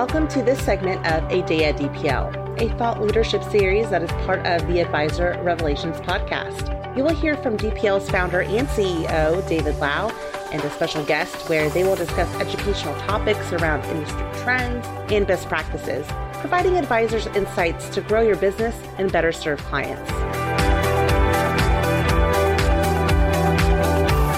Welcome to this segment of A Day at DPL, a thought leadership series that is part of the Advisor Revelations podcast. You will hear from DPL's founder and CEO, David Lau, and a special guest where they will discuss educational topics around industry trends and best practices, providing advisors insights to grow your business and better serve clients.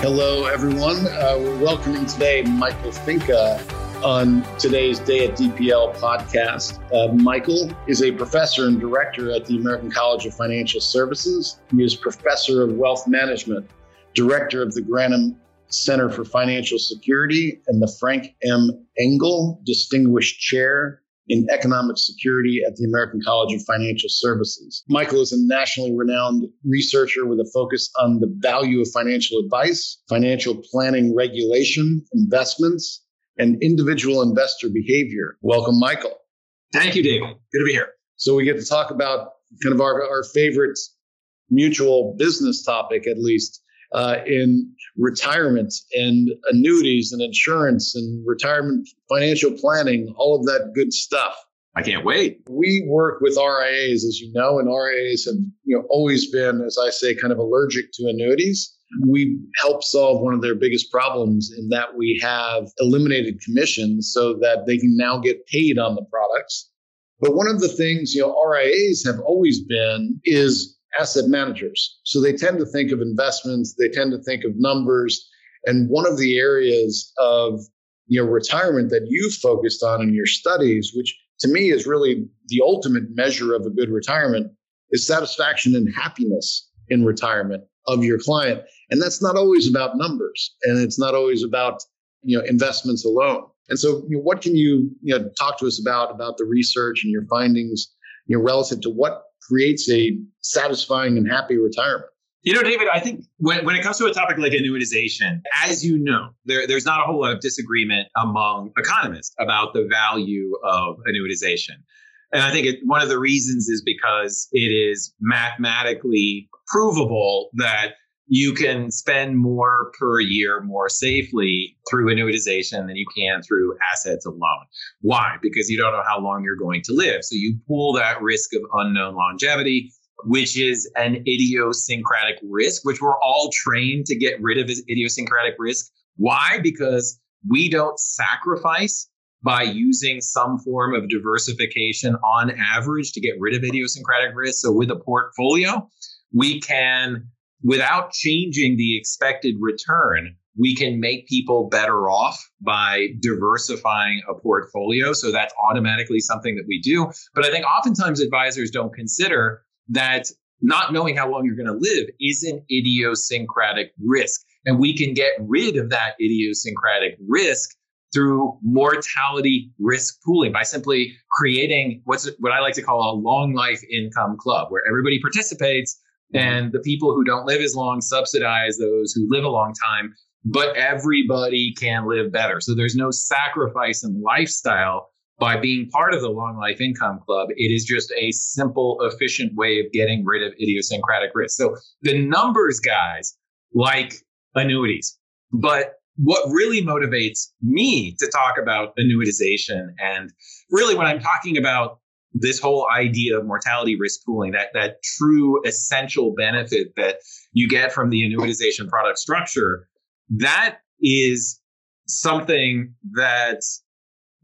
Hello, everyone. Uh, we're welcoming today Michael Finke on today's Day at DPL podcast. Uh, Michael is a professor and director at the American College of Financial Services. He is professor of wealth management, director of the Granum Center for Financial Security, and the Frank M. Engle Distinguished Chair in Economic Security at the American College of Financial Services. Michael is a nationally renowned researcher with a focus on the value of financial advice, financial planning regulation, investments, and individual investor behavior. Welcome, Michael. Thank you, David. Good to be here. So we get to talk about kind of our, our favorite mutual business topic, at least, uh, in retirement and annuities and insurance and retirement financial planning, all of that good stuff. I can't wait. We work with RIAs, as you know, and RIAs have you know always been, as I say, kind of allergic to annuities we help solve one of their biggest problems in that we have eliminated commissions so that they can now get paid on the products. But one of the things, you know, RIAs have always been is asset managers. So they tend to think of investments, they tend to think of numbers. And one of the areas of you know retirement that you've focused on in your studies, which to me is really the ultimate measure of a good retirement, is satisfaction and happiness in retirement of your client. And that's not always about numbers and it's not always about, you know, investments alone. And so, you know, what can you, you know, talk to us about, about the research and your findings, you know, relative to what creates a satisfying and happy retirement? You know, David, I think when, when it comes to a topic like annuitization, as you know, there, there's not a whole lot of disagreement among economists about the value of annuitization. And I think it, one of the reasons is because it is mathematically provable that you can spend more per year more safely through annuitization than you can through assets alone. Why? Because you don't know how long you're going to live. So you pool that risk of unknown longevity, which is an idiosyncratic risk, which we're all trained to get rid of idiosyncratic risk. Why? Because we don't sacrifice by using some form of diversification on average to get rid of idiosyncratic risk. So with a portfolio, we can, without changing the expected return, we can make people better off by diversifying a portfolio. So that's automatically something that we do. But I think oftentimes advisors don't consider that not knowing how long you're going to live is an idiosyncratic risk. And we can get rid of that idiosyncratic risk through mortality risk pooling by simply creating what's what I like to call a long life income club where everybody participates Mm-hmm. and the people who don't live as long subsidize those who live a long time but everybody can live better. So there's no sacrifice in lifestyle by being part of the long life income club. It is just a simple efficient way of getting rid of idiosyncratic risk. So the numbers guys like annuities. But what really motivates me to talk about annuitization and really when i'm talking about this whole idea of mortality risk pooling that that true essential benefit that you get from the annuitization product structure that is something that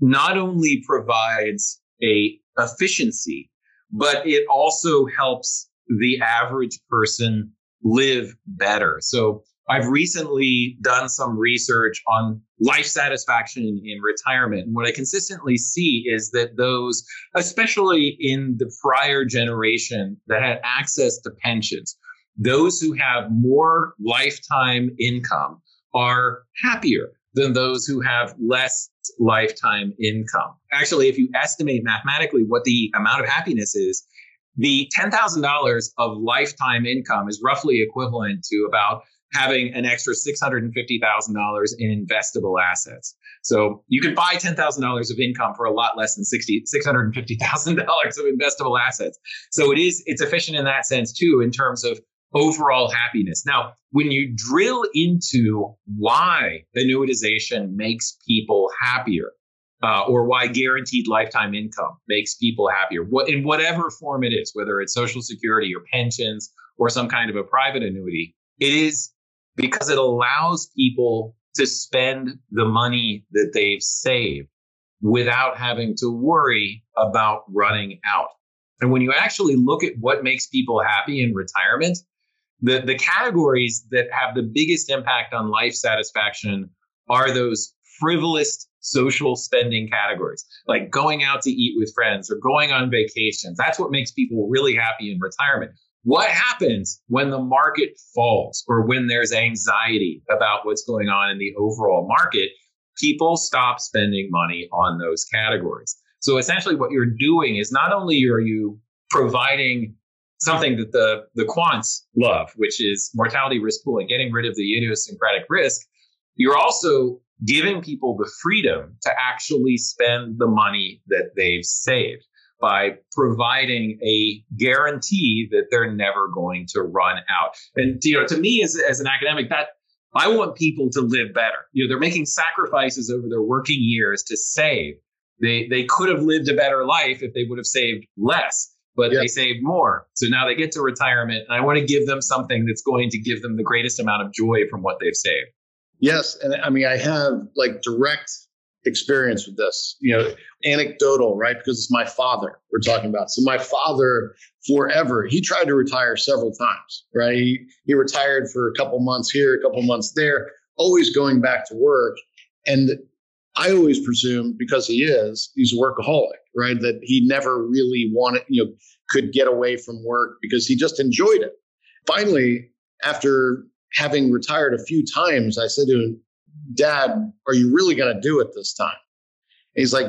not only provides a efficiency but it also helps the average person live better. So I've recently done some research on life satisfaction in retirement. And what I consistently see is that those, especially in the prior generation that had access to pensions, those who have more lifetime income are happier than those who have less lifetime income. Actually, if you estimate mathematically what the amount of happiness is, the $10,000 of lifetime income is roughly equivalent to about having an extra $650,000 in investable assets. So you can buy $10,000 of income for a lot less than 60, $650,000 of investable assets. So it is, it's efficient in that sense too, in terms of overall happiness. Now, when you drill into why annuitization makes people happier, uh, or why guaranteed lifetime income makes people happier, what in whatever form it is, whether it's Social Security or pensions or some kind of a private annuity, it is because it allows people to spend the money that they've saved without having to worry about running out. And when you actually look at what makes people happy in retirement, the, the categories that have the biggest impact on life satisfaction are those frivolous social spending categories, like going out to eat with friends or going on vacations. That's what makes people really happy in retirement. What happens when the market falls or when there's anxiety about what's going on in the overall market? People stop spending money on those categories. So essentially, what you're doing is not only are you providing something that the, the quants love, which is mortality risk pooling, getting rid of the idiosyncratic risk, you're also giving people the freedom to actually spend the money that they've saved by providing a guarantee that they're never going to run out. And you know, to me as, as an academic, that I want people to live better. You know, they're making sacrifices over their working years to save. They they could have lived a better life if they would have saved less, but yep. they saved more. So now they get to retirement, and I want to give them something that's going to give them the greatest amount of joy from what they've saved. Yes, and I mean I have like direct experience with this, you know, anecdotal, right? Because it's my father we're talking about. So my father forever, he tried to retire several times, right? He, he retired for a couple months here, a couple months there, always going back to work. And I always presumed because he is, he's a workaholic, right? That he never really wanted, you know, could get away from work because he just enjoyed it. Finally, after having retired a few times, I said to him, Dad, are you really going to do it this time? And he's like,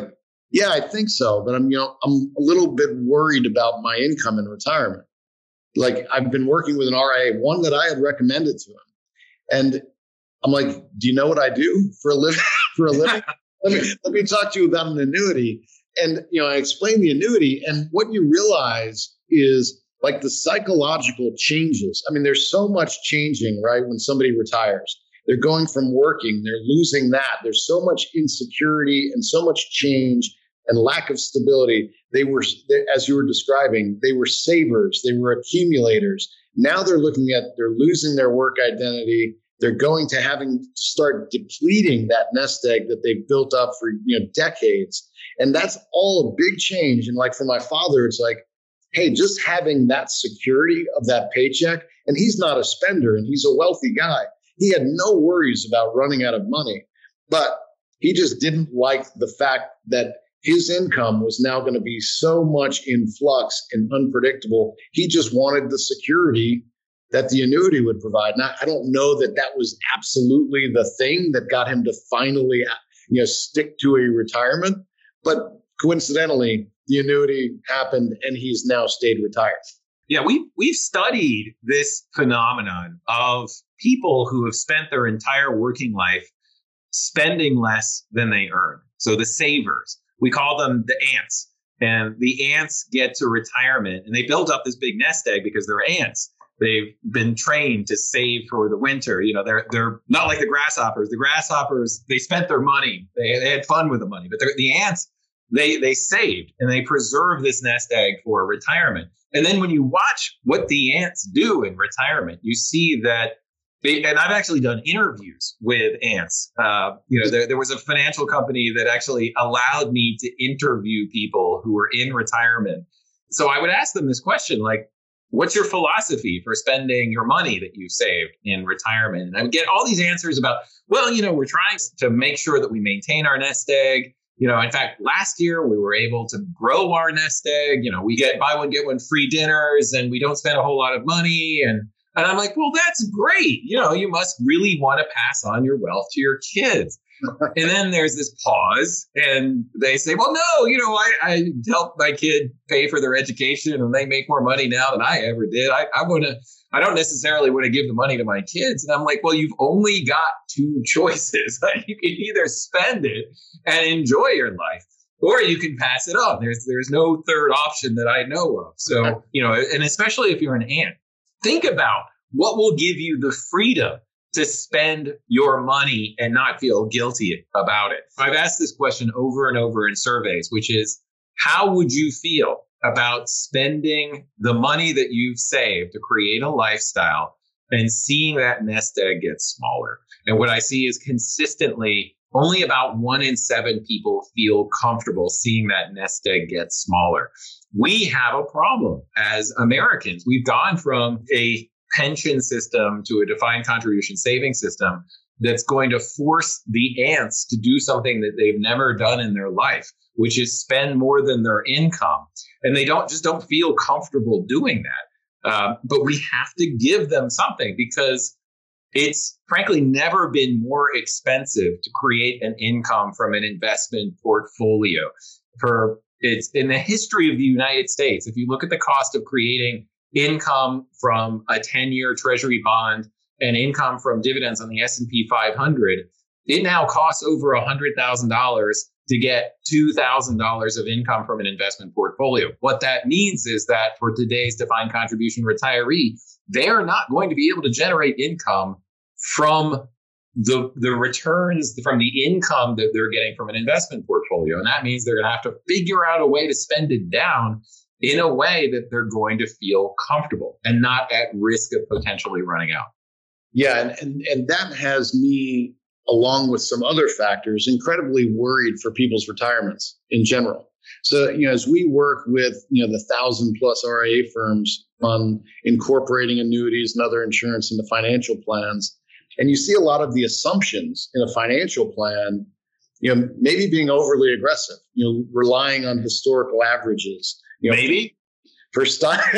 Yeah, I think so, but I'm, you know, I'm a little bit worried about my income in retirement. Like I've been working with an RIA, one that I had recommended to him, and I'm like, Do you know what I do for a living? for a living? let me let me talk to you about an annuity. And you know, I explained the annuity, and what you realize is like the psychological changes. I mean, there's so much changing, right? When somebody retires, they're going from working, they're losing that. There's so much insecurity and so much change and lack of stability. They were, as you were describing, they were savers, they were accumulators. Now they're looking at, they're losing their work identity. They're going to having to start depleting that nest egg that they've built up for you know decades, and that's all a big change. And like for my father, it's like, hey, just having that security of that paycheck, and he's not a spender and he's a wealthy guy. He had no worries about running out of money, but he just didn't like the fact that his income was now going to be so much in flux and unpredictable. He just wanted the security that the annuity would provide. Now, I don't know that that was absolutely the thing that got him to finally, you know, stick to a retirement, but coincidentally, the annuity happened and he's now stayed retired. Yeah, we we've studied this phenomenon of people who have spent their entire working life spending less than they earn. So the savers, we call them the ants. And the ants get to retirement and they build up this big nest egg because they're ants. They've been trained to save for the winter. You know, they're they're not like the grasshoppers. The grasshoppers, they spent their money. They, they had fun with the money. But the ants, they they saved and they preserve this nest egg for retirement. And then when you watch what the ants do in retirement, you see that they, and I've actually done interviews with ants. Uh, you know, there, there was a financial company that actually allowed me to interview people who were in retirement. So I would ask them this question, like, what's your philosophy for spending your money that you saved in retirement? And I would get all these answers about, well, you know, we're trying to make sure that we maintain our nest egg. You know, in fact, last year we were able to grow our nest egg. You know, we get buy one, get one free dinners and we don't spend a whole lot of money. And and I'm like, well, that's great. You know, you must really want to pass on your wealth to your kids. And then there's this pause, and they say, well, no, you know, I, I helped my kid pay for their education and they make more money now than I ever did. I, I want to, I don't necessarily want to give the money to my kids. And I'm like, well, you've only got two choices. you can either spend it and enjoy your life or you can pass it on. There's there's no third option that I know of. So, you know, and especially if you're an ant, think about what will give you the freedom to spend your money and not feel guilty about it. I've asked this question over and over in surveys, which is how would you feel about spending the money that you've saved to create a lifestyle and seeing that nest egg get smaller? And what I see is consistently only about one in seven people feel comfortable seeing that nest egg get smaller. We have a problem as Americans. We've gone from a pension system to a defined contribution saving system that's going to force the ants to do something that they've never done in their life, which is spend more than their income. And they don't just don't feel comfortable doing that. Uh, but we have to give them something because it's frankly never been more expensive to create an income from an investment portfolio. For it's in the history of the United States, if you look at the cost of creating income from a 10-year treasury bond and income from dividends on the S&P 500, it now costs over $100,000 to get $2,000 of income from an investment portfolio. What that means is that for today's defined contribution retiree, they are not going to be able to generate income from the, the returns from the income that they're getting from an investment portfolio. And that means they're going to have to figure out a way to spend it down in a way that they're going to feel comfortable and not at risk of potentially running out. Yeah, and, and, and that has me, along with some other factors, incredibly worried for people's retirements in general. So, you know, as we work with, you know, the thousand plus RIA firms on incorporating annuities and other insurance into financial plans, and you see a lot of the assumptions in a financial plan, you know, maybe being overly aggressive, you know, relying on historical averages, know, maybe for stock.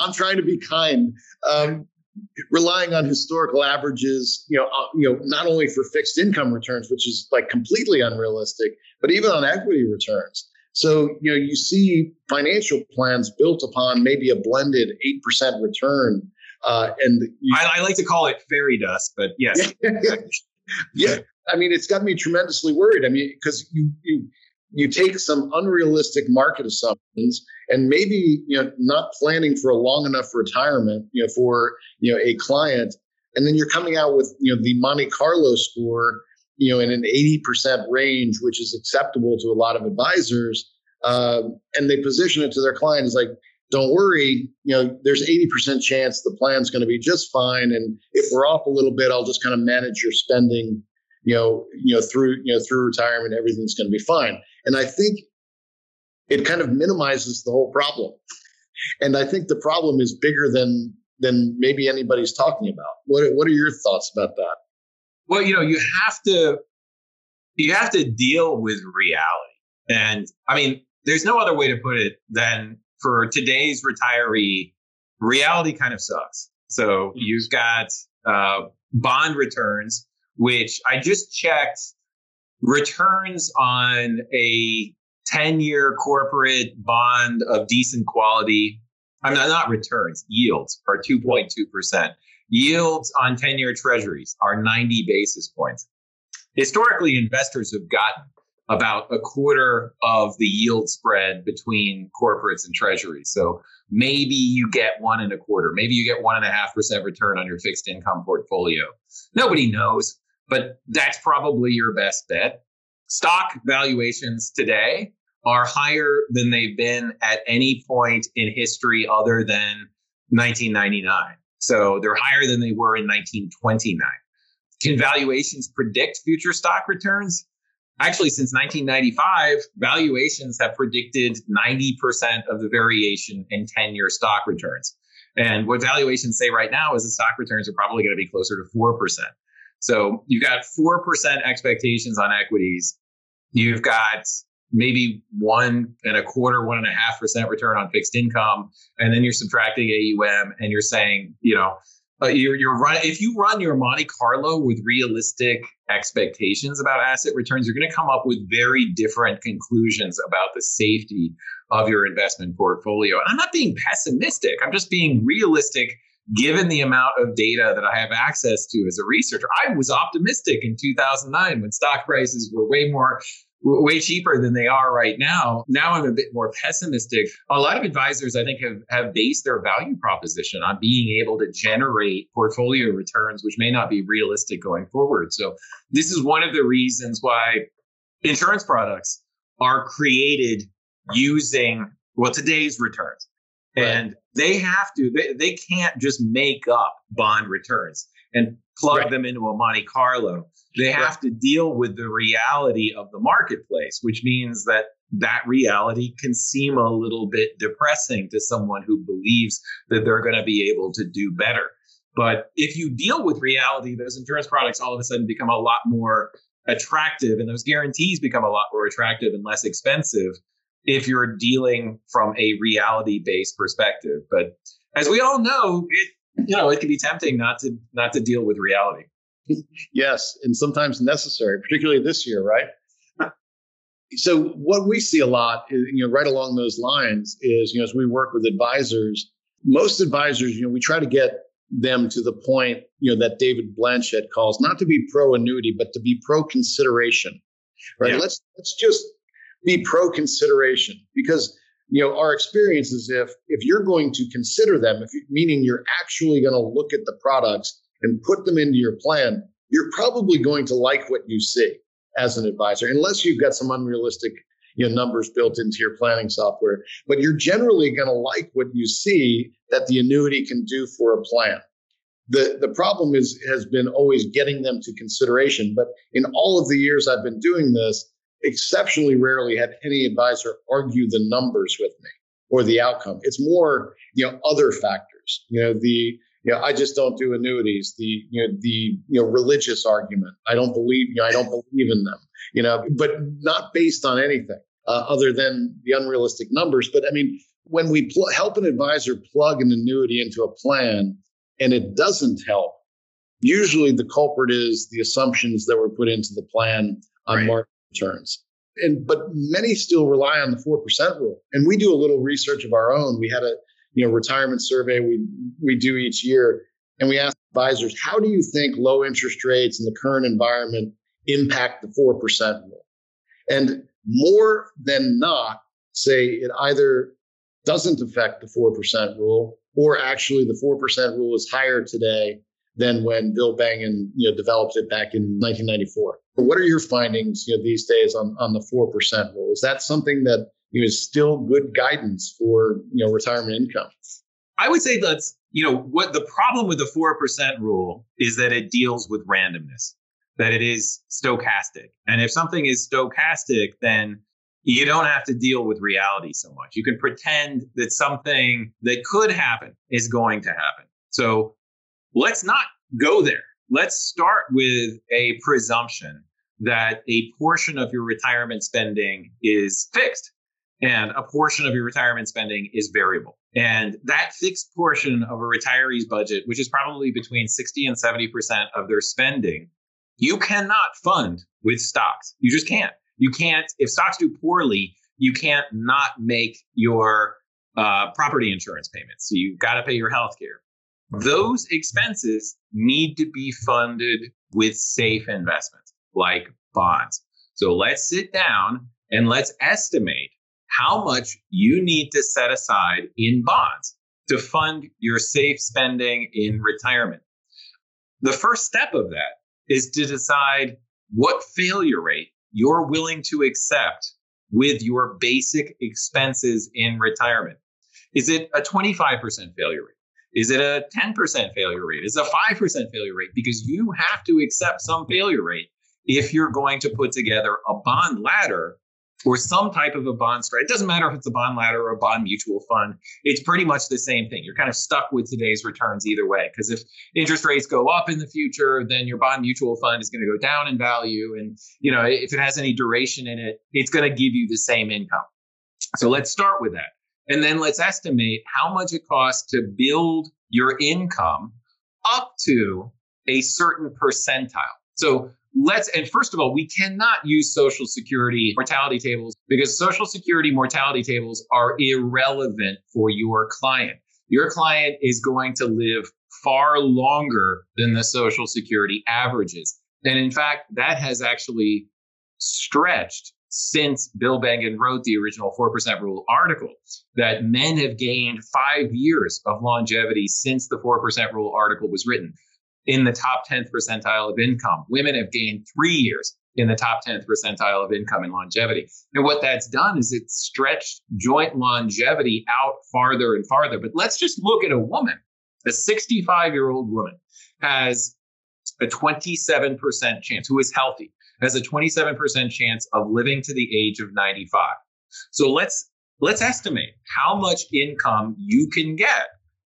I'm trying to be kind. Um, relying on historical averages, you know, uh, you know, not only for fixed income returns, which is like completely unrealistic, but even on equity returns. So, you know, you see financial plans built upon maybe a blended 8% return. Uh, and you, I, I, like to call it fairy dust, but yes. yeah. I mean, it's got me tremendously worried. I mean, because you, you, you take some unrealistic market assumptions and maybe you know not planning for a long enough retirement you know for you know a client and then you're coming out with you know the monte carlo score you know in an 80% range which is acceptable to a lot of advisors um, and they position it to their client like don't worry you know there's 80% chance the plan's going to be just fine and if we're off a little bit i'll just kind of manage your spending you know you know through you know through retirement everything's going to be fine and I think it kind of minimizes the whole problem. And I think the problem is bigger than than maybe anybody's talking about. What what are your thoughts about that? Well, you know, you have to you have to deal with reality. And I mean, there's no other way to put it than for today's retiree, reality kind of sucks. So mm-hmm. you've got uh, bond returns, which I just checked returns on a 10 year corporate bond of decent quality. I'm not, not returns, yields are 2.2%. Yields on 10 year treasuries are 90 basis points. Historically, investors have gotten about a quarter of the yield spread between corporates and treasuries. So maybe you get one and a quarter, maybe you get one and a half percent return on your fixed income portfolio. Nobody knows but that's probably your best bet. Stock valuations today are higher than they've been at any point in history other than 1999. So they're higher than they were in 1929. Can valuations predict future stock returns? Actually, since 1995, valuations have predicted 90% of the variation in 10 year stock returns. And what valuations say right now is the stock returns are probably going to be closer to 4%. So you've got 4% expectations on equities. You've got maybe one and a quarter, one and a half percent return on fixed income. And then you're subtracting AUM and you're saying, you know, uh, you're, you're run, if you run your Monte Carlo with realistic expectations about asset returns, you're going to come up with very different conclusions about the safety of your investment portfolio. And I'm not being pessimistic. I'm just being realistic given the amount of data that I have access to as a researcher, I was optimistic in 2009 when stock prices were way more way cheaper than they are right now. Now I'm a bit more pessimistic. A lot of advisors, I think, have, have based their value proposition on being able to generate portfolio returns, which may not be realistic going forward. So this is one of the reasons why insurance products are created using well today's returns. Right. And they have to, they, they can't just make up bond returns and plug right. them into a Monte Carlo. They have right. to deal with the reality of the marketplace, which means that that reality can seem a little bit depressing to someone who believes that they're going to be able to do better. But if you deal with reality, those insurance products all of a sudden become a lot more attractive and those guarantees become a lot more attractive and less expensive if you're dealing from a reality based perspective. But as we all know, it you know, it can be tempting not to not to deal with reality. yes, and sometimes necessary, particularly this year, right? so what we see a lot, is, you know, right along those lines is, you know, as we work with advisors, most advisors, you know, we try to get them to the point, you know, that David Blanchett calls not to be pro annuity, but to be pro consideration. Right. Yeah. Let's let's just be pro consideration because you know our experience is if if you're going to consider them if you, meaning you're actually going to look at the products and put them into your plan you're probably going to like what you see as an advisor unless you've got some unrealistic you know numbers built into your planning software. But you're generally going to like what you see that the annuity can do for a plan. The the problem is has been always getting them to consideration but in all of the years i've been doing this exceptionally rarely had any advisor argue the numbers with me or the outcome. It's more, you know, other factors. You know, the you know, I just don't do annuities. The you know the you know religious argument. I don't believe you know I don't believe in them. You know, but not based on anything uh, other than the unrealistic numbers. But I mean, when we pl- help an advisor plug an annuity into a plan and it doesn't help, usually the culprit is the assumptions that were put into the plan on right. market returns. And but many still rely on the four percent rule. And we do a little research of our own. We had a you know retirement survey we we do each year, and we ask advisors, how do you think low interest rates in the current environment impact the four percent rule? And more than not, say it either doesn't affect the four percent rule, or actually the four percent rule is higher today than when Bill Bengen you know developed it back in 1994. But What are your findings you know, these days on, on the 4% rule? Is that something that you know, is still good guidance for you know, retirement income? I would say that's, you know, what the problem with the 4% rule is that it deals with randomness, that it is stochastic. And if something is stochastic, then you don't have to deal with reality so much. You can pretend that something that could happen is going to happen. So let's not go there. Let's start with a presumption that a portion of your retirement spending is fixed and a portion of your retirement spending is variable. And that fixed portion of a retiree's budget, which is probably between 60 and 70% of their spending, you cannot fund with stocks. You just can't. You can't, if stocks do poorly, you can't not make your uh, property insurance payments. So you've got to pay your health care. Those expenses need to be funded with safe investments like bonds. So let's sit down and let's estimate how much you need to set aside in bonds to fund your safe spending in retirement. The first step of that is to decide what failure rate you're willing to accept with your basic expenses in retirement. Is it a 25% failure rate? Is it a 10% failure rate? Is it a 5% failure rate? Because you have to accept some failure rate if you're going to put together a bond ladder or some type of a bond strategy. It doesn't matter if it's a bond ladder or a bond mutual fund. It's pretty much the same thing. You're kind of stuck with today's returns either way. Because if interest rates go up in the future, then your bond mutual fund is going to go down in value. And you know, if it has any duration in it, it's going to give you the same income. So let's start with that. And then let's estimate how much it costs to build your income up to a certain percentile. So let's, and first of all, we cannot use Social Security mortality tables because Social Security mortality tables are irrelevant for your client. Your client is going to live far longer than the Social Security averages. And in fact, that has actually stretched since Bill Bengen wrote the original 4% rule article that men have gained five years of longevity since the 4% rule article was written in the top 10th percentile of income. Women have gained three years in the top 10th percentile of income and longevity. And what that's done is it's stretched joint longevity out farther and farther. But let's just look at a woman. A 65 year old woman has a 27% chance, who is healthy, has a 27% chance of living to the age of 95. So let's let's estimate how much income you can get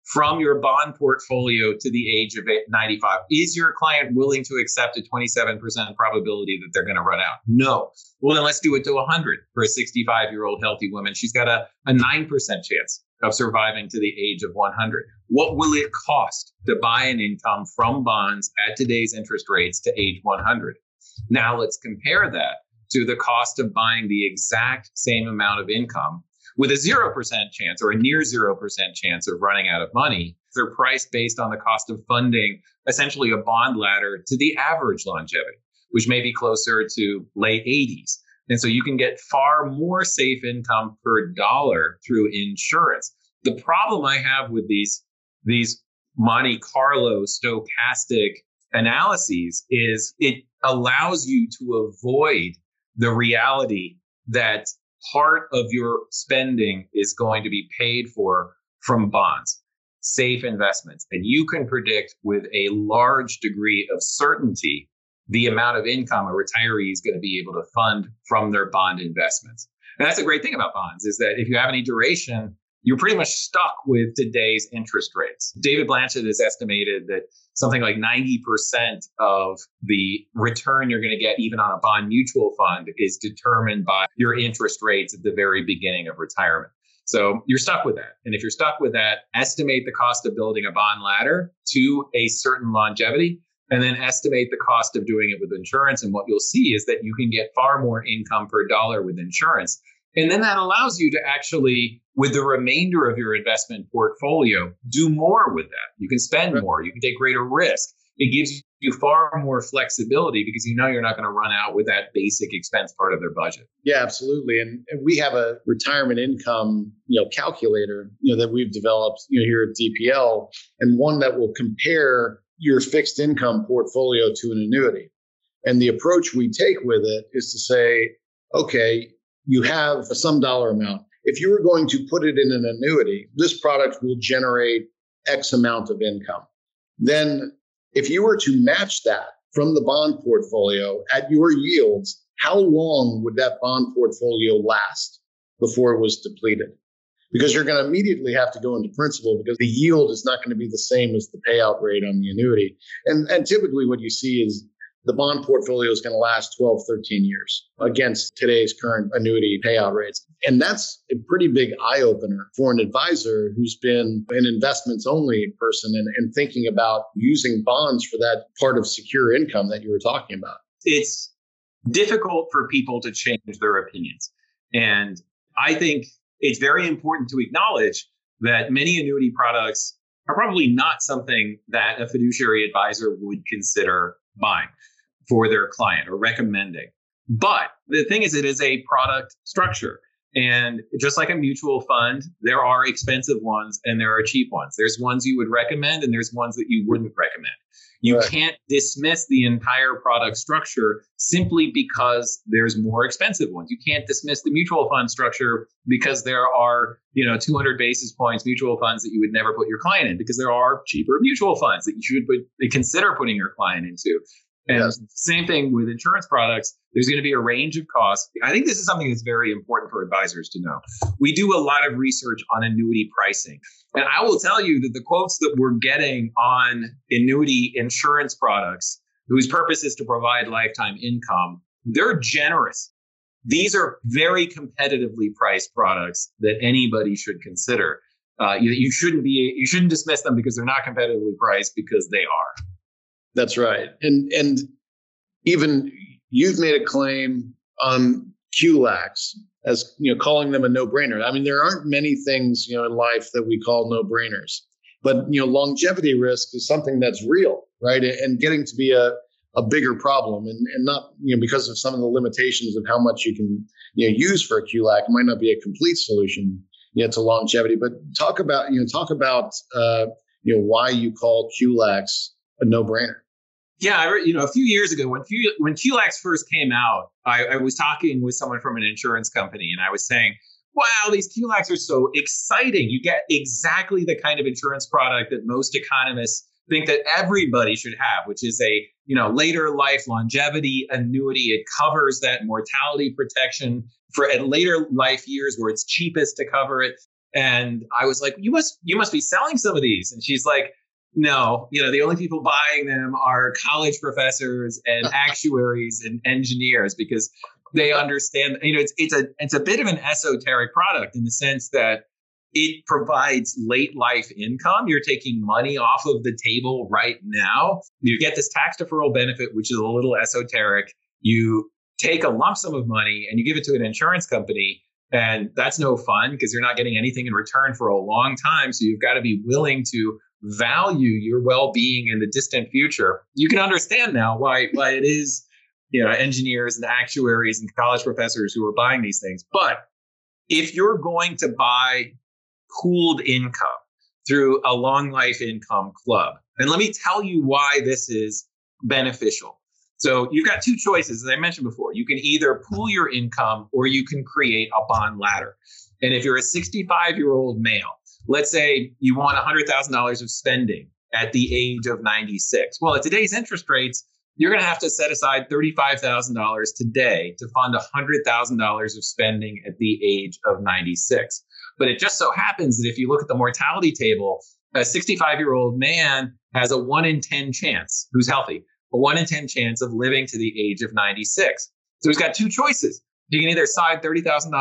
from your bond portfolio to the age of 95. Is your client willing to accept a 27% probability that they're going to run out? No. Well, then let's do it to 100 for a 65 year old healthy woman. She's got a, a 9% chance of surviving to the age of 100. What will it cost to buy an income from bonds at today's interest rates to age 100? Now let's compare that to the cost of buying the exact same amount of income with a 0% chance or a near 0% chance of running out of money. They're priced based on the cost of funding essentially a bond ladder to the average longevity, which may be closer to late 80s. And so you can get far more safe income per dollar through insurance. The problem I have with these, these Monte Carlo stochastic analyses is it allows you to avoid the reality that part of your spending is going to be paid for from bonds, safe investments. And you can predict with a large degree of certainty the amount of income a retiree is going to be able to fund from their bond investments. And that's a great thing about bonds is that if you have any duration, you're pretty much stuck with today's interest rates. David Blanchett has estimated that something like 90% of the return you're going to get, even on a bond mutual fund, is determined by your interest rates at the very beginning of retirement. So you're stuck with that. And if you're stuck with that, estimate the cost of building a bond ladder to a certain longevity and then estimate the cost of doing it with insurance. And what you'll see is that you can get far more income per dollar with insurance. And then that allows you to actually, with the remainder of your investment portfolio, do more with that. You can spend right. more, you can take greater risk. It gives you far more flexibility because you know you're not going to run out with that basic expense part of their budget. Yeah, absolutely. And, and we have a retirement income, you know, calculator, you know, that we've developed, you know, here at DPL, and one that will compare your fixed income portfolio to an annuity. And the approach we take with it is to say, okay, you have some dollar amount. If you were going to put it in an annuity, this product will generate X amount of income. Then, if you were to match that from the bond portfolio at your yields, how long would that bond portfolio last before it was depleted? Because you're going to immediately have to go into principal because the yield is not going to be the same as the payout rate on the annuity. And, and typically, what you see is the bond portfolio is going to last 12, 13 years against today's current annuity payout rates. And that's a pretty big eye opener for an advisor who's been an investments only person and, and thinking about using bonds for that part of secure income that you were talking about. It's difficult for people to change their opinions. And I think it's very important to acknowledge that many annuity products are probably not something that a fiduciary advisor would consider buying for their client or recommending. But the thing is, it is a product structure. And just like a mutual fund, there are expensive ones and there are cheap ones. There's ones you would recommend and there's ones that you wouldn't recommend. You right. can't dismiss the entire product structure simply because there's more expensive ones. You can't dismiss the mutual fund structure because there are, you know, 200 basis points mutual funds that you would never put your client in because there are cheaper mutual funds that you should put, consider putting your client into. And yes. same thing with insurance products. There's going to be a range of costs. I think this is something that's very important for advisors to know. We do a lot of research on annuity pricing. And I will tell you that the quotes that we're getting on annuity insurance products, whose purpose is to provide lifetime income, they're generous. These are very competitively priced products that anybody should consider. Uh, you, you shouldn't be you shouldn't dismiss them because they're not competitively priced because they are. That's right. And and even you've made a claim on QLACs as you know calling them a no-brainer. I mean, there aren't many things you know in life that we call no-brainers, but you know longevity risk is something that's real, right? And getting to be a a bigger problem and, and not you know because of some of the limitations of how much you can you know use for a QLAC, it might not be a complete solution know, to longevity. But talk about you know talk about uh, you know why you call QLACs a no brainer. Yeah, I, you know, a few years ago when Q, when QLACs first came out, I, I was talking with someone from an insurance company, and I was saying, "Wow, these QLACs are so exciting! You get exactly the kind of insurance product that most economists think that everybody should have, which is a you know later life longevity annuity. It covers that mortality protection for at later life years where it's cheapest to cover it. And I was like, you must you must be selling some of these. And she's like, no, you know, the only people buying them are college professors and actuaries and engineers because they understand, you know, it's it's a it's a bit of an esoteric product in the sense that it provides late life income. You're taking money off of the table right now. You get this tax deferral benefit, which is a little esoteric. You take a lump sum of money and you give it to an insurance company. And that's no fun because you're not getting anything in return for a long time. So you've got to be willing to value your well-being in the distant future. You can understand now why why it is, you know, engineers and actuaries and college professors who are buying these things. But if you're going to buy pooled income through a long life income club. And let me tell you why this is beneficial. So you've got two choices, as I mentioned before. You can either pool your income or you can create a bond ladder. And if you're a 65 year old male, let's say you want $100,000 of spending at the age of 96. Well, at today's interest rates, you're going to have to set aside $35,000 today to fund $100,000 of spending at the age of 96. But it just so happens that if you look at the mortality table, a 65 year old man has a one in 10 chance, who's healthy, a one in 10 chance of living to the age of 96. So he's got two choices. He can either side $30,000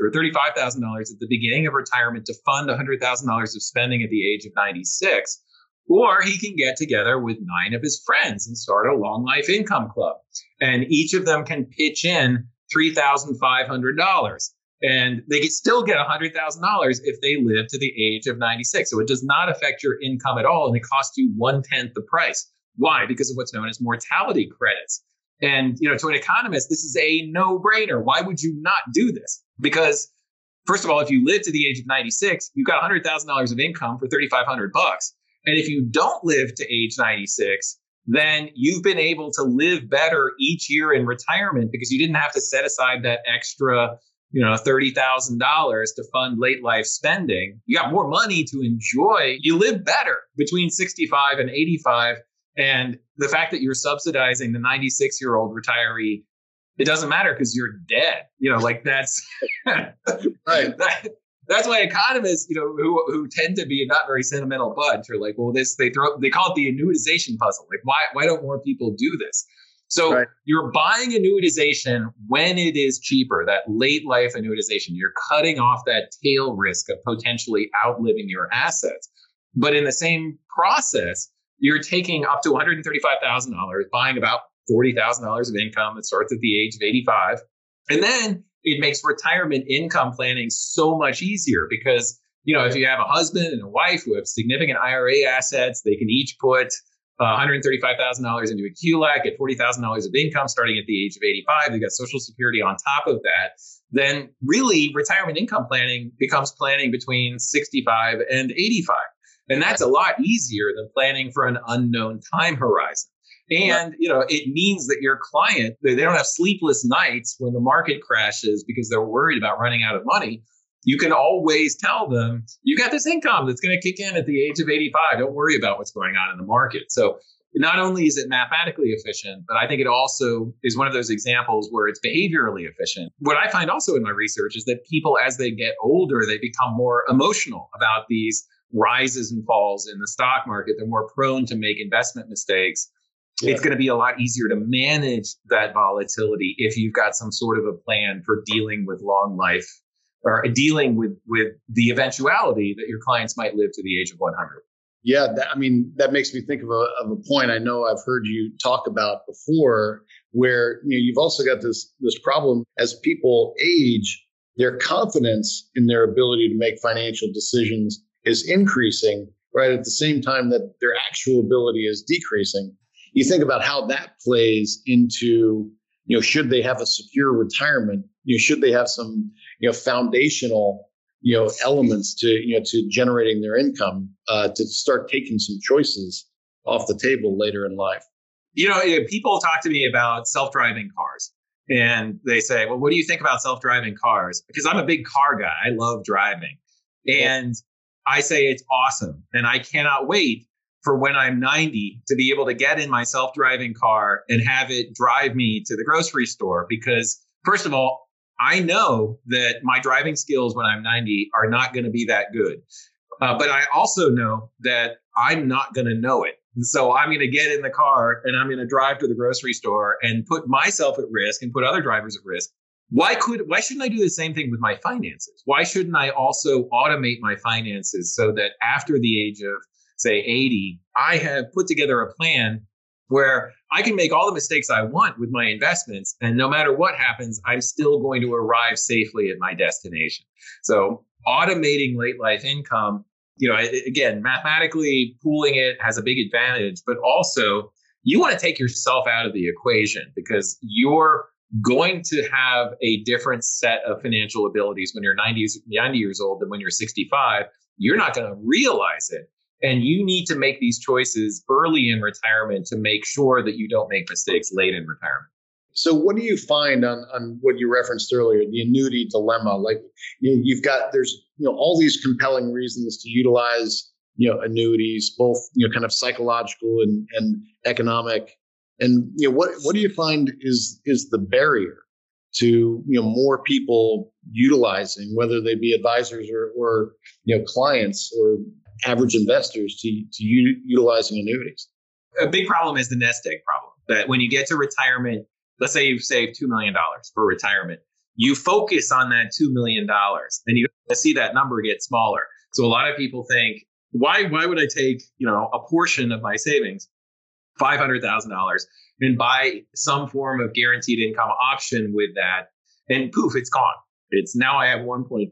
or $35,000 at the beginning of retirement to fund $100,000 of spending at the age of 96, or he can get together with nine of his friends and start a long life income club. And each of them can pitch in $3,500 and they can still get $100,000 if they live to the age of 96. So it does not affect your income at all, and it costs you one tenth the price. Why? Because of what's known as mortality credits. And you know, to an economist, this is a no-brainer. Why would you not do this? Because first of all, if you live to the age of 96, you've got $100,000 of income for 3,500 bucks. And if you don't live to age 96, then you've been able to live better each year in retirement because you didn't have to set aside that extra you know, $30,000 to fund late life spending, you got more money to enjoy. You live better between 65 and 85. And the fact that you're subsidizing the 96 year old retiree, it doesn't matter because you're dead. You know, like that's right. That, that's why economists, you know, who who tend to be not very sentimental bunch are like, well, this they throw they call it the annuitization puzzle. Like, why why don't more people do this? So right. you're buying annuitization when it is cheaper, that late life annuitization. You're cutting off that tail risk of potentially outliving your assets. But in the same process, you're taking up to $135,000, buying about $40,000 of income that starts at the age of 85. And then it makes retirement income planning so much easier because, you know, if you have a husband and a wife who have significant IRA assets, they can each put uh, $135,000 into a QLAC at $40,000 of income starting at the age of 85. They've got Social Security on top of that. Then, really, retirement income planning becomes planning between 65 and 85. And that's a lot easier than planning for an unknown time horizon. And you know, it means that your client they don't have sleepless nights when the market crashes because they're worried about running out of money. You can always tell them you got this income that's going to kick in at the age of 85 don't worry about what's going on in the market. So not only is it mathematically efficient but i think it also is one of those examples where it's behaviorally efficient. What i find also in my research is that people as they get older they become more emotional about these rises and falls in the stock market they're more prone to make investment mistakes yeah. it's going to be a lot easier to manage that volatility if you've got some sort of a plan for dealing with long life or dealing with with the eventuality that your clients might live to the age of 100 yeah that, i mean that makes me think of a, of a point i know i've heard you talk about before where you know you've also got this this problem as people age their confidence in their ability to make financial decisions is increasing right at the same time that their actual ability is decreasing you think about how that plays into, you know, should they have a secure retirement? You know, should they have some, you know, foundational, you know, elements to, you know, to generating their income uh, to start taking some choices off the table later in life. You know, people talk to me about self-driving cars and they say, well, what do you think about self driving cars? Because I'm a big car guy. I love driving. And I say it's awesome. And I cannot wait for when I'm 90 to be able to get in my self driving car and have it drive me to the grocery store. Because, first of all, I know that my driving skills when I'm 90 are not going to be that good. Uh, but I also know that I'm not going to know it and so I'm going to get in the car and I'm going to drive to the grocery store and put myself at risk and put other drivers at risk. Why could why shouldn't I do the same thing with my finances? Why shouldn't I also automate my finances so that after the age of say 80, I have put together a plan where I can make all the mistakes I want with my investments and no matter what happens, I'm still going to arrive safely at my destination. So automating late life income you know, again, mathematically pooling it has a big advantage, but also you want to take yourself out of the equation because you're going to have a different set of financial abilities when you're 90, 90 years old than when you're 65. You're not going to realize it. And you need to make these choices early in retirement to make sure that you don't make mistakes late in retirement. So, what do you find on, on what you referenced earlier, the annuity dilemma? Like, you, you've got there's you know all these compelling reasons to utilize you know annuities, both you know kind of psychological and and economic. And you know what what do you find is is the barrier to you know more people utilizing, whether they be advisors or or you know clients or average investors to to u- utilizing annuities? A big problem is the nest egg problem. That when you get to retirement, let's say you've saved $2 million for retirement. You focus on that $2 million and you see that number get smaller. So a lot of people think, why, why would I take, you know, a portion of my savings, $500,000 and buy some form of guaranteed income option with that? And poof, it's gone. It's now I have 1.5.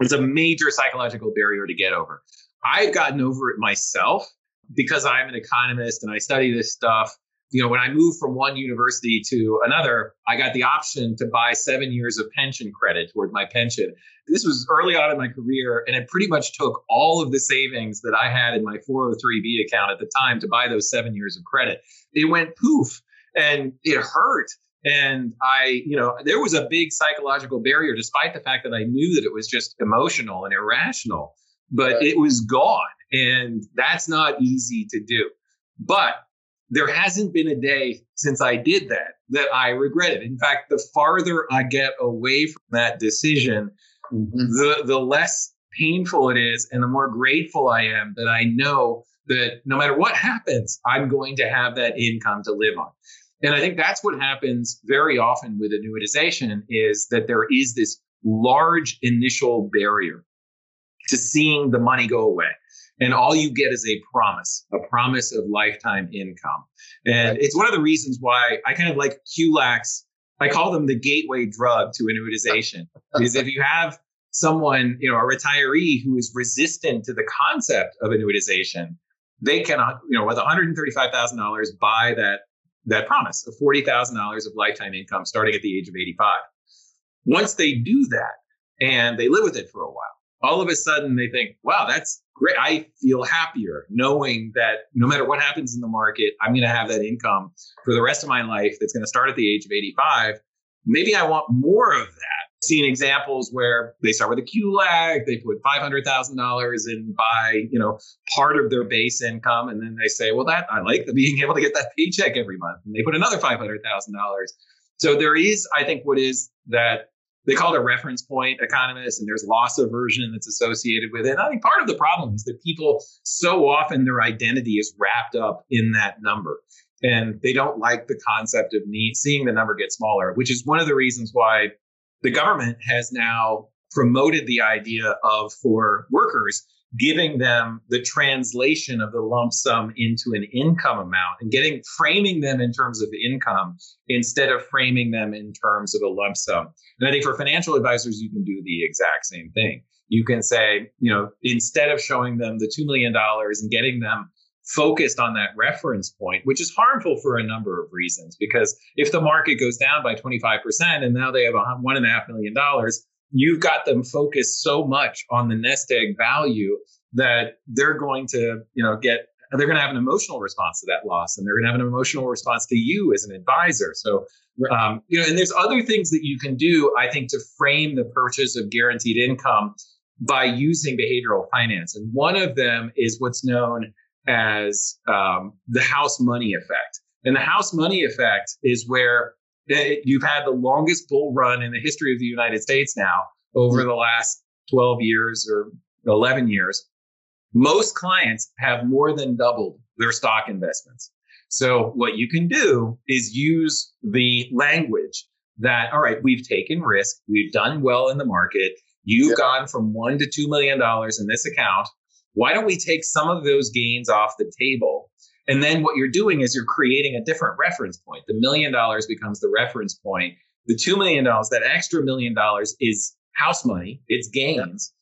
It's a major psychological barrier to get over. I've gotten over it myself because I'm an economist and I study this stuff you know, when I moved from one university to another, I got the option to buy seven years of pension credit toward my pension. This was early on in my career, and it pretty much took all of the savings that I had in my 403b account at the time to buy those seven years of credit. It went poof, and it hurt. And I, you know, there was a big psychological barrier, despite the fact that I knew that it was just emotional and irrational, but right. it was gone. And that's not easy to do. But there hasn't been a day since I did that that I regret it. In fact, the farther I get away from that decision, the the less painful it is and the more grateful I am that I know that no matter what happens, I'm going to have that income to live on. And I think that's what happens very often with annuitization is that there is this large initial barrier to seeing the money go away and all you get is a promise, a promise of lifetime income. And it's one of the reasons why I kind of like QLACs. I call them the gateway drug to annuitization. because if you have someone, you know, a retiree who is resistant to the concept of annuitization, they cannot, you know, with $135,000 buy that that promise of $40,000 of lifetime income starting at the age of 85. Once they do that and they live with it for a while, all of a sudden they think, wow, that's great. I feel happier knowing that no matter what happens in the market, I'm going to have that income for the rest of my life that's going to start at the age of 85. Maybe I want more of that. Seen examples where they start with a QLAC, they put five hundred thousand dollars and buy, you know, part of their base income, and then they say, "Well, that I like the being able to get that paycheck every month," and they put another five hundred thousand dollars. So there is, I think, what is that they call it a reference point economist, and there's loss aversion that's associated with it. And I think part of the problem is that people so often their identity is wrapped up in that number. And they don't like the concept of need, seeing the number get smaller, which is one of the reasons why the government has now promoted the idea of for workers giving them the translation of the lump sum into an income amount and getting framing them in terms of income instead of framing them in terms of a lump sum. And I think for financial advisors, you can do the exact same thing. You can say, you know, instead of showing them the $2 million and getting them focused on that reference point, which is harmful for a number of reasons. Because if the market goes down by 25% and now they have a one and a half million dollars, you've got them focused so much on the nest egg value that they're going to, you know, get they're going to have an emotional response to that loss and they're going to have an emotional response to you as an advisor. So um, you know and there's other things that you can do i think to frame the purchase of guaranteed income by using behavioral finance. And one of them is what's known as um, the house money effect. And the house money effect is where you've had the longest bull run in the history of the united states now over the last 12 years or 11 years most clients have more than doubled their stock investments. So what you can do is use the language that, all right, we've taken risk. We've done well in the market. You've yep. gone from one to $2 million in this account. Why don't we take some of those gains off the table? And then what you're doing is you're creating a different reference point. The million dollars becomes the reference point. The $2 million, that extra million dollars is house money, it's gains.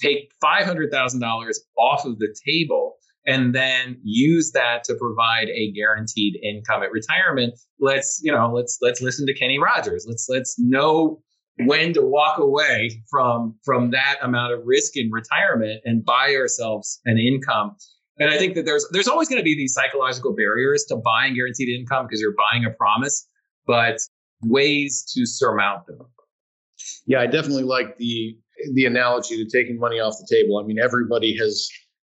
Take $500,000 off of the table and then use that to provide a guaranteed income at retirement let's you know let's let's listen to kenny rogers let's let's know when to walk away from from that amount of risk in retirement and buy ourselves an income and i think that there's there's always going to be these psychological barriers to buying guaranteed income because you're buying a promise but ways to surmount them yeah i definitely like the the analogy to taking money off the table. I mean, everybody has,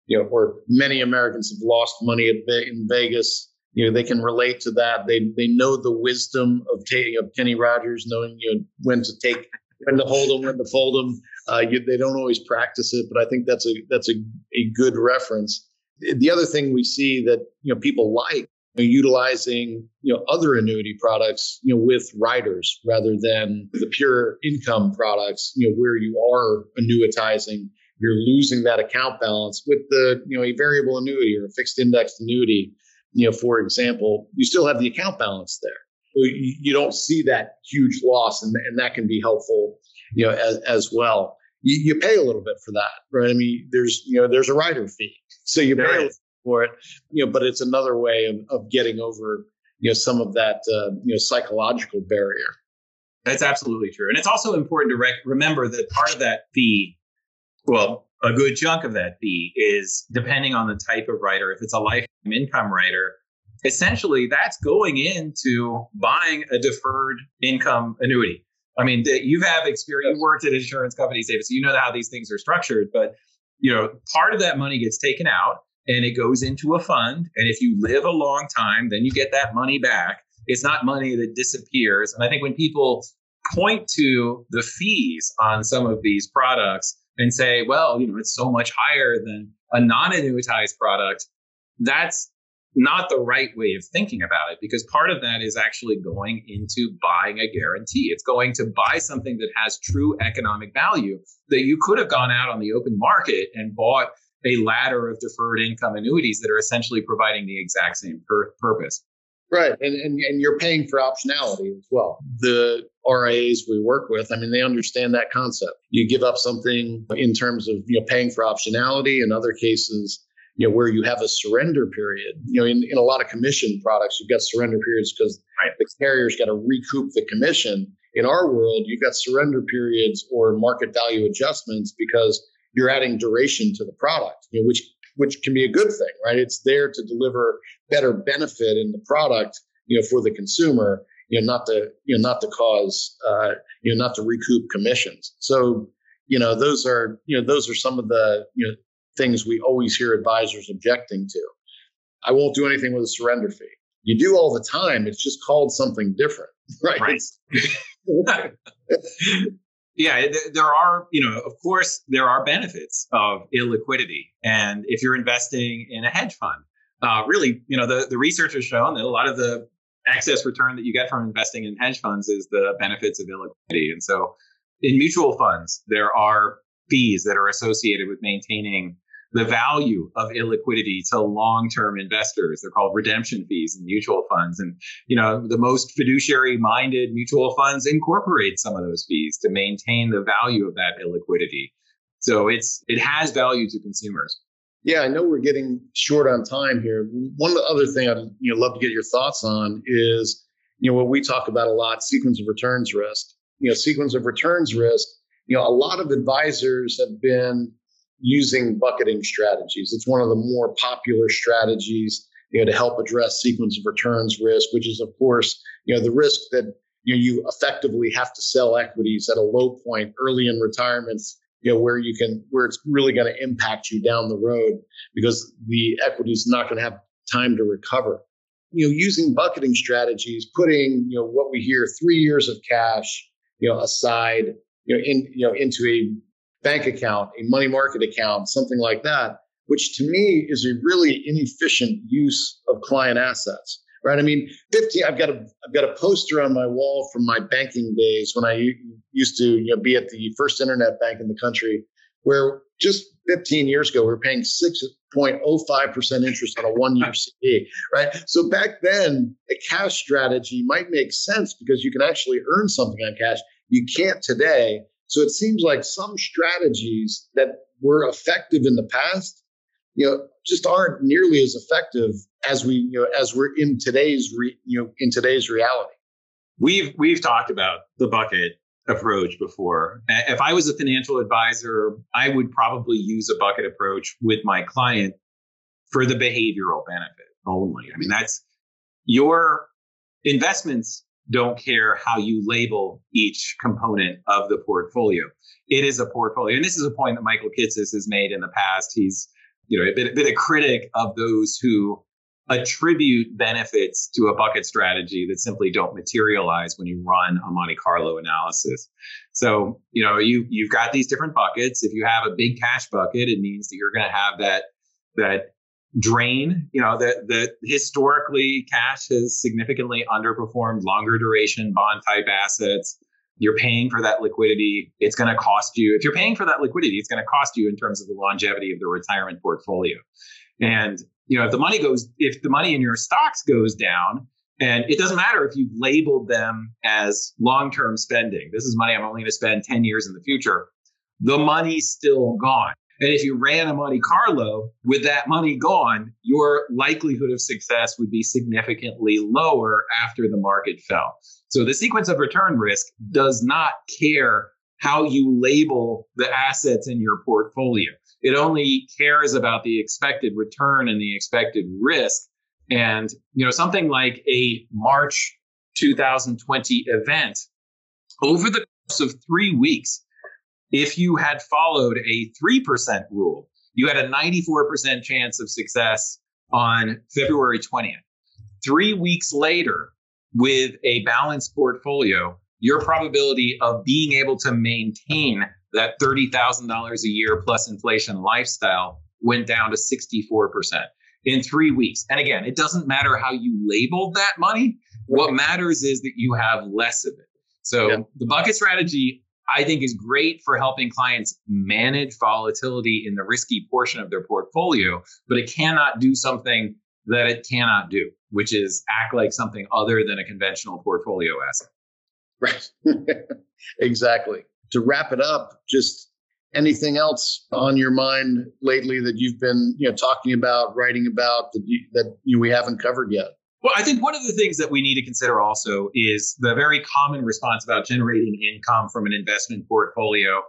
you know, or many Americans have lost money in Vegas. You know, they can relate to that. They they know the wisdom of taking of Kenny Rogers, knowing you know when to take, when to hold them, when to fold them. Uh, you, they don't always practice it, but I think that's a that's a, a good reference. The other thing we see that you know people like utilizing you know other annuity products you know with riders rather than the pure income products you know where you are annuitizing you're losing that account balance with the you know a variable annuity or a fixed indexed annuity. You know for example you still have the account balance there. You, you don't see that huge loss and, and that can be helpful you know as, as well. You, you pay a little bit for that right? I mean there's you know there's a rider fee so you pay for it, you know, but it's another way of, of getting over, you know, some of that, uh, you know, psychological barrier. That's absolutely true. And it's also important to rec- remember that part of that fee, well, a good chunk of that fee is depending on the type of rider. If it's a lifetime income rider, essentially that's going into buying a deferred income annuity. I mean, you have experience, you worked at insurance companies, David, so you know how these things are structured. But you know, part of that money gets taken out, and it goes into a fund. And if you live a long time, then you get that money back. It's not money that disappears. And I think when people point to the fees on some of these products and say, well, you know, it's so much higher than a non annuitized product, that's not the right way of thinking about it because part of that is actually going into buying a guarantee. It's going to buy something that has true economic value that you could have gone out on the open market and bought a ladder of deferred income annuities that are essentially providing the exact same pur- purpose. Right. And, and, and you're paying for optionality as well. The RIAs we work with, I mean, they understand that concept. You give up something in terms of, you know, paying for optionality. In other cases, you know, where you have a surrender period. You know, in, in a lot of commission products, you've got surrender periods because right. the carrier's got to recoup the commission. In our world, you've got surrender periods or market value adjustments because you're adding duration to the product, you know, which which can be a good thing, right? It's there to deliver better benefit in the product, you know, for the consumer, you know, not to you know not to cause uh, you know not to recoup commissions. So you know those are you know those are some of the you know things we always hear advisors objecting to. I won't do anything with a surrender fee. You do all the time. It's just called something different, right? right. Yeah, there are, you know, of course, there are benefits of illiquidity. And if you're investing in a hedge fund, uh, really, you know, the, the research has shown that a lot of the excess return that you get from investing in hedge funds is the benefits of illiquidity. And so in mutual funds, there are fees that are associated with maintaining the value of illiquidity to long-term investors. They're called redemption fees in mutual funds. And, you know, the most fiduciary minded mutual funds incorporate some of those fees to maintain the value of that illiquidity. So it's, it has value to consumers. Yeah, I know we're getting short on time here. One other thing I'd you know love to get your thoughts on is you know what we talk about a lot: sequence of returns risk. You know, sequence of returns risk. You know, a lot of advisors have been using bucketing strategies. It's one of the more popular strategies you know to help address sequence of returns risk, which is of course you know the risk that you know you effectively have to sell equities at a low point early in retirement you know where you can where it's really going to impact you down the road because the equity is not going to have time to recover you know using bucketing strategies putting you know what we hear three years of cash you know aside you know in you know into a bank account a money market account something like that which to me is a really inefficient use of client assets right? I mean, 15, I've got a, I've got a poster on my wall from my banking days when I used to, you know, be at the first internet bank in the country where just 15 years ago, we were paying 6.05% interest on a one year CD, right? So back then, a cash strategy might make sense because you can actually earn something on cash. You can't today. So it seems like some strategies that were effective in the past you know, just aren't nearly as effective as we, you know, as we're in today's, re, you know, in today's reality. We've we've talked about the bucket approach before. If I was a financial advisor, I would probably use a bucket approach with my client for the behavioral benefit only. I mean, that's your investments don't care how you label each component of the portfolio. It is a portfolio. And this is a point that Michael Kitces has made in the past. He's you know, been, been a critic of those who attribute benefits to a bucket strategy that simply don't materialize when you run a Monte Carlo analysis. So, you know, you you've got these different buckets. If you have a big cash bucket, it means that you're going to have that that drain, you know, that that historically cash has significantly underperformed longer duration bond type assets you're paying for that liquidity. It's going to cost you, if you're paying for that liquidity, it's going to cost you in terms of the longevity of the retirement portfolio. And, you know, if the money goes, if the money in your stocks goes down, and it doesn't matter if you've labeled them as long term spending, this is money I'm only going to spend 10 years in the future, the money's still gone. And if you ran a Monte Carlo with that money gone, your likelihood of success would be significantly lower after the market fell. So the sequence of return risk does not care how you label the assets in your portfolio. It only cares about the expected return and the expected risk. And, you know, something like a March 2020 event over the course of three weeks, if you had followed a 3% rule, you had a 94% chance of success on February 20th. Three weeks later, with a balanced portfolio, your probability of being able to maintain that $30,000 a year plus inflation lifestyle went down to 64% in three weeks. And again, it doesn't matter how you labeled that money. What matters is that you have less of it. So yeah. the bucket strategy, I think, is great for helping clients manage volatility in the risky portion of their portfolio, but it cannot do something that it cannot do, which is act like something other than a conventional portfolio asset. Right. exactly. To wrap it up, just anything else on your mind lately that you've been, you know, talking about, writing about that you, that you, we haven't covered yet? Well, I think one of the things that we need to consider also is the very common response about generating income from an investment portfolio,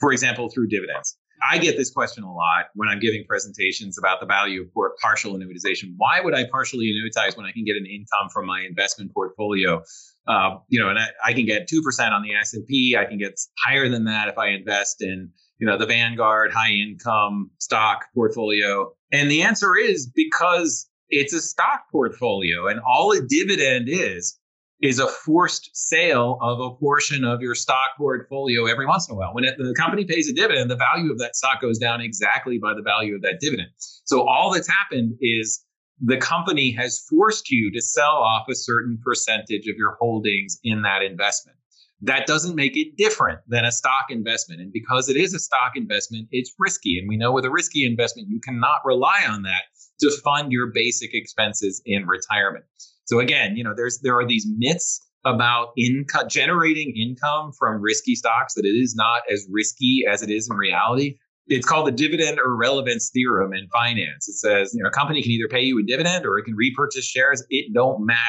for example, through dividends. I get this question a lot when I'm giving presentations about the value of partial annuitization. Why would I partially annuitize when I can get an income from my investment portfolio? Uh, you know, and I, I can get two percent on the S and P. I can get higher than that if I invest in you know the Vanguard high income stock portfolio. And the answer is because it's a stock portfolio, and all a dividend is is a forced sale of a portion of your stock portfolio every once in a while. When it, the company pays a dividend, the value of that stock goes down exactly by the value of that dividend. So all that's happened is the company has forced you to sell off a certain percentage of your holdings in that investment. That doesn't make it different than a stock investment. And because it is a stock investment, it's risky. And we know with a risky investment, you cannot rely on that to fund your basic expenses in retirement. So again, you know, there's there are these myths about income generating income from risky stocks that it is not as risky as it is in reality. It's called the dividend irrelevance theorem in finance. It says, you know, a company can either pay you a dividend or it can repurchase shares. It don't matter.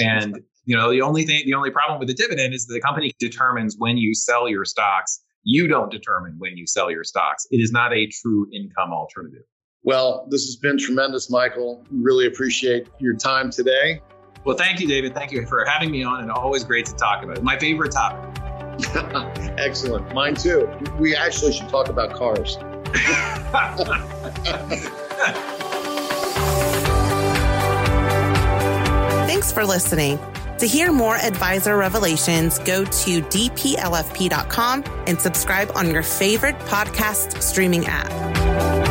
And you know, the only thing, the only problem with the dividend is the company determines when you sell your stocks. You don't determine when you sell your stocks. It is not a true income alternative. Well, this has been tremendous, Michael. Really appreciate your time today. Well, thank you, David. Thank you for having me on, and always great to talk about. It. My favorite topic. Excellent. Mine too. We actually should talk about cars. Thanks for listening. To hear more advisor revelations, go to dplfp.com and subscribe on your favorite podcast streaming app.